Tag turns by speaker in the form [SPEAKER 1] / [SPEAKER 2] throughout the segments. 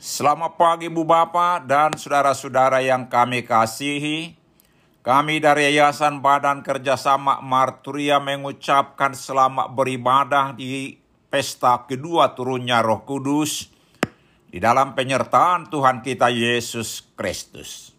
[SPEAKER 1] Selamat pagi Bu Bapak dan saudara-saudara yang kami kasihi. Kami dari Yayasan Badan Kerjasama Marturia mengucapkan selamat beribadah di pesta kedua turunnya Roh Kudus di dalam penyertaan Tuhan kita Yesus Kristus.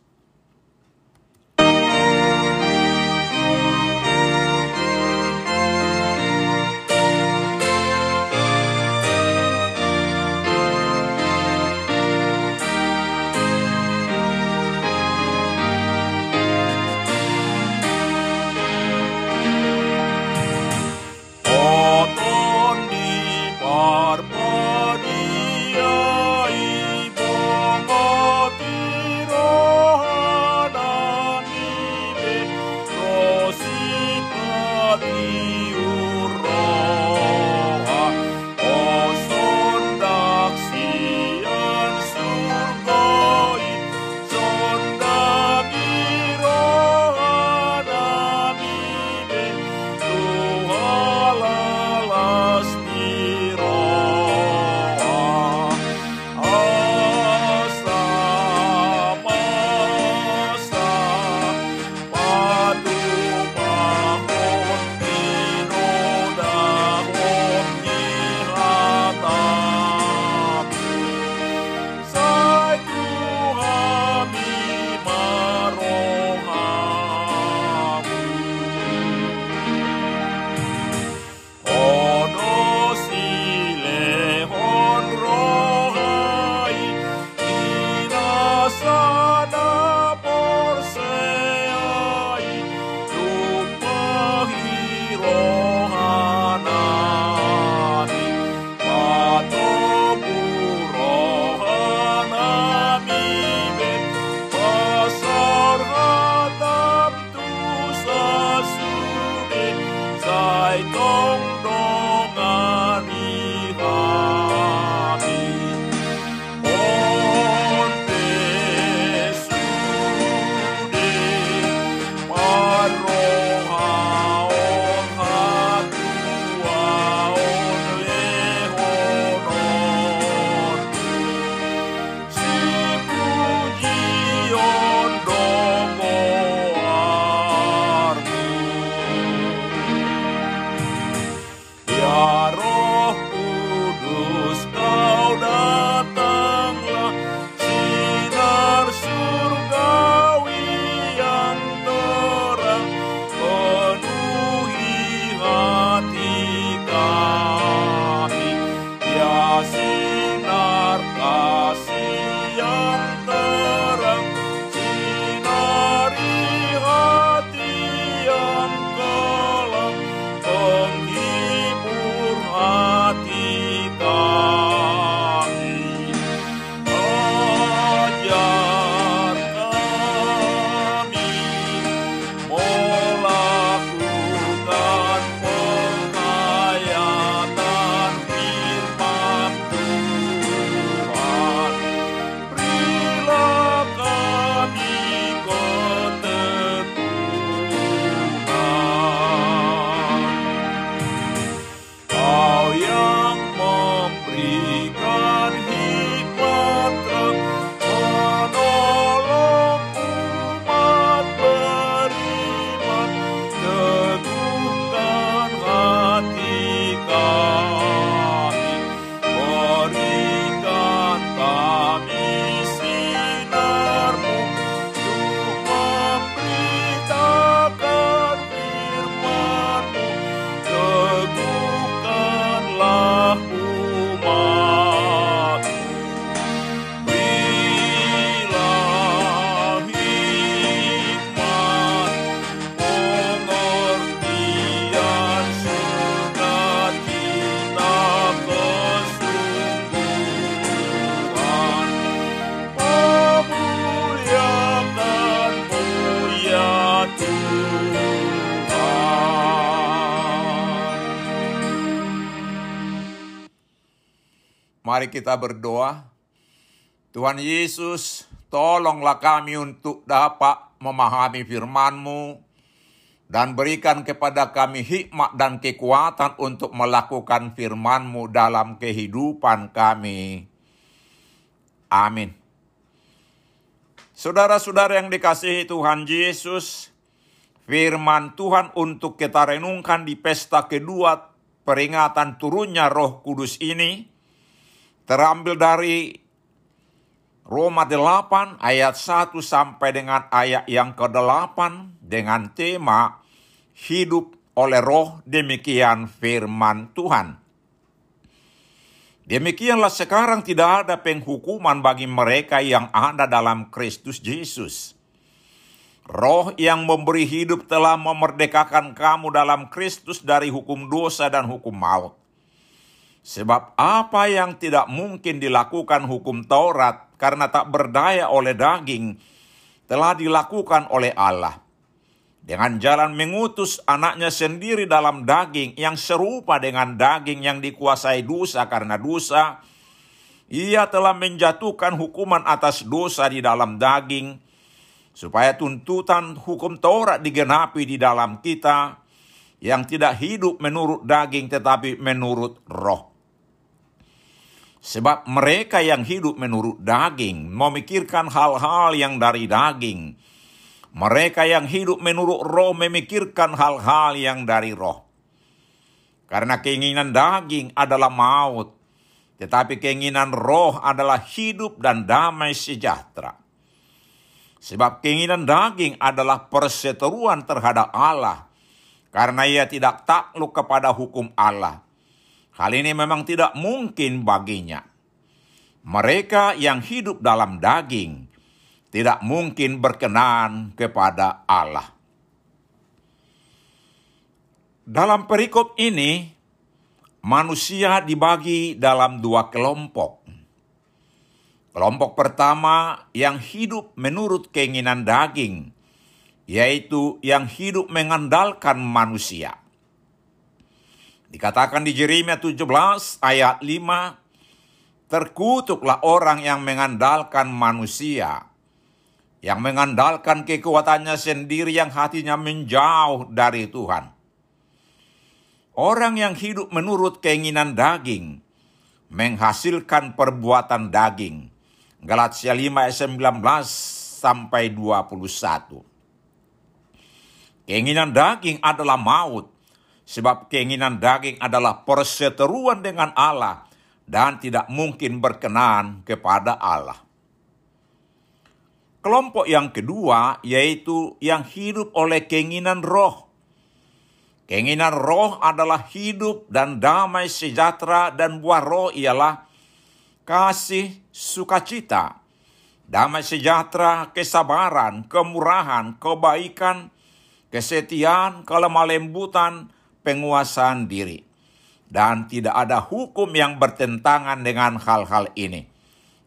[SPEAKER 1] Mari kita berdoa. Tuhan Yesus, tolonglah kami untuk dapat memahami firman-Mu dan berikan kepada kami hikmat dan kekuatan untuk melakukan firman-Mu dalam kehidupan kami. Amin. Saudara-saudara yang dikasihi Tuhan Yesus, firman Tuhan untuk kita renungkan di pesta kedua peringatan turunnya Roh Kudus ini terambil dari Roma 8 ayat 1 sampai dengan ayat yang ke-8 dengan tema hidup oleh roh demikian firman Tuhan. Demikianlah sekarang tidak ada penghukuman bagi mereka yang ada dalam Kristus Yesus. Roh yang memberi hidup telah memerdekakan kamu dalam Kristus dari hukum dosa dan hukum maut. Sebab apa yang tidak mungkin dilakukan hukum Taurat karena tak berdaya oleh daging, telah dilakukan oleh Allah dengan jalan mengutus anaknya sendiri dalam daging yang serupa dengan daging yang dikuasai dosa karena dosa, ia telah menjatuhkan hukuman atas dosa di dalam daging, supaya tuntutan hukum Taurat digenapi di dalam kita, yang tidak hidup menurut daging tetapi menurut roh. Sebab mereka yang hidup menurut daging memikirkan hal-hal yang dari daging, mereka yang hidup menurut roh memikirkan hal-hal yang dari roh. Karena keinginan daging adalah maut, tetapi keinginan roh adalah hidup dan damai sejahtera. Sebab keinginan daging adalah perseteruan terhadap Allah, karena ia tidak takluk kepada hukum Allah. Hal ini memang tidak mungkin baginya. Mereka yang hidup dalam daging tidak mungkin berkenan kepada Allah. Dalam perikop ini, manusia dibagi dalam dua kelompok. Kelompok pertama yang hidup menurut keinginan daging, yaitu yang hidup mengandalkan manusia. Dikatakan di Jeremia 17 ayat 5, terkutuklah orang yang mengandalkan manusia, yang mengandalkan kekuatannya sendiri yang hatinya menjauh dari Tuhan. Orang yang hidup menurut keinginan daging menghasilkan perbuatan daging. Galatia 5 ayat 19 sampai 21. Keinginan daging adalah maut, sebab keinginan daging adalah perseteruan dengan Allah dan tidak mungkin berkenan kepada Allah. Kelompok yang kedua yaitu yang hidup oleh keinginan roh. Keinginan roh adalah hidup dan damai sejahtera dan buah roh ialah kasih, sukacita, damai sejahtera, kesabaran, kemurahan, kebaikan, kesetiaan, kelemah lembutan, penguasaan diri. Dan tidak ada hukum yang bertentangan dengan hal-hal ini.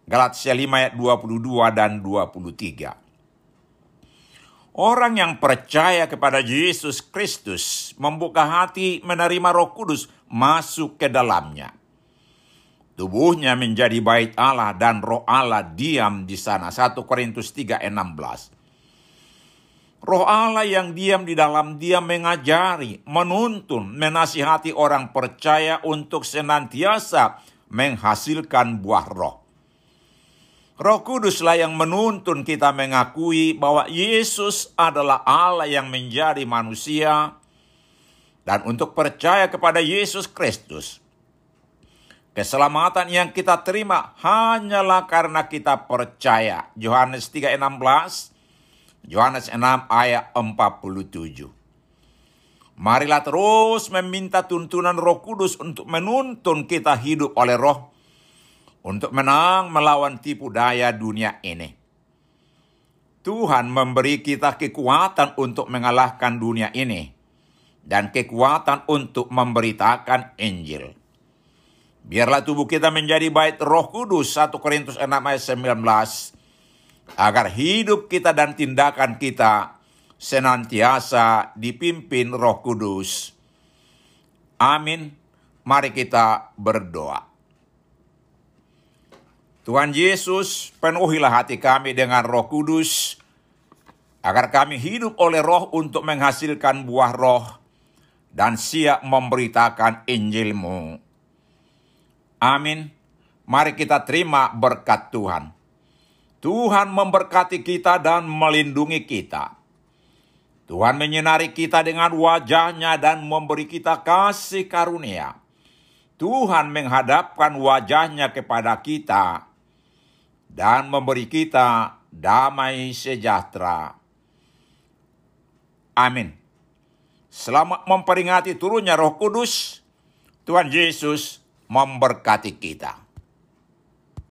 [SPEAKER 1] Galatia 5 ayat 22 dan 23. Orang yang percaya kepada Yesus Kristus membuka hati menerima roh kudus masuk ke dalamnya. Tubuhnya menjadi bait Allah dan roh Allah diam di sana. 1 Korintus 3 ayat 16. Roh Allah yang diam di dalam dia mengajari, menuntun, menasihati orang percaya untuk senantiasa menghasilkan buah roh. Roh Kuduslah yang menuntun kita mengakui bahwa Yesus adalah Allah yang menjadi manusia dan untuk percaya kepada Yesus Kristus. Keselamatan yang kita terima hanyalah karena kita percaya. Yohanes 3:16, Yohanes 6 ayat 47. Marilah terus meminta tuntunan Roh Kudus untuk menuntun kita hidup oleh Roh untuk menang melawan tipu daya dunia ini. Tuhan memberi kita kekuatan untuk mengalahkan dunia ini dan kekuatan untuk memberitakan Injil. Biarlah tubuh kita menjadi bait roh kudus 1 Korintus 6 ayat 19 agar hidup kita dan tindakan kita senantiasa dipimpin roh kudus. Amin. Mari kita berdoa. Tuhan Yesus, penuhilah hati kami dengan roh kudus, agar kami hidup oleh roh untuk menghasilkan buah roh, dan siap memberitakan Injilmu. Amin. Mari kita terima berkat Tuhan. Tuhan memberkati kita dan melindungi kita. Tuhan menyinari kita dengan wajahnya dan memberi kita kasih karunia. Tuhan menghadapkan wajahnya kepada kita dan memberi kita damai sejahtera. Amin. Selamat memperingati turunnya roh kudus, Tuhan Yesus memberkati kita.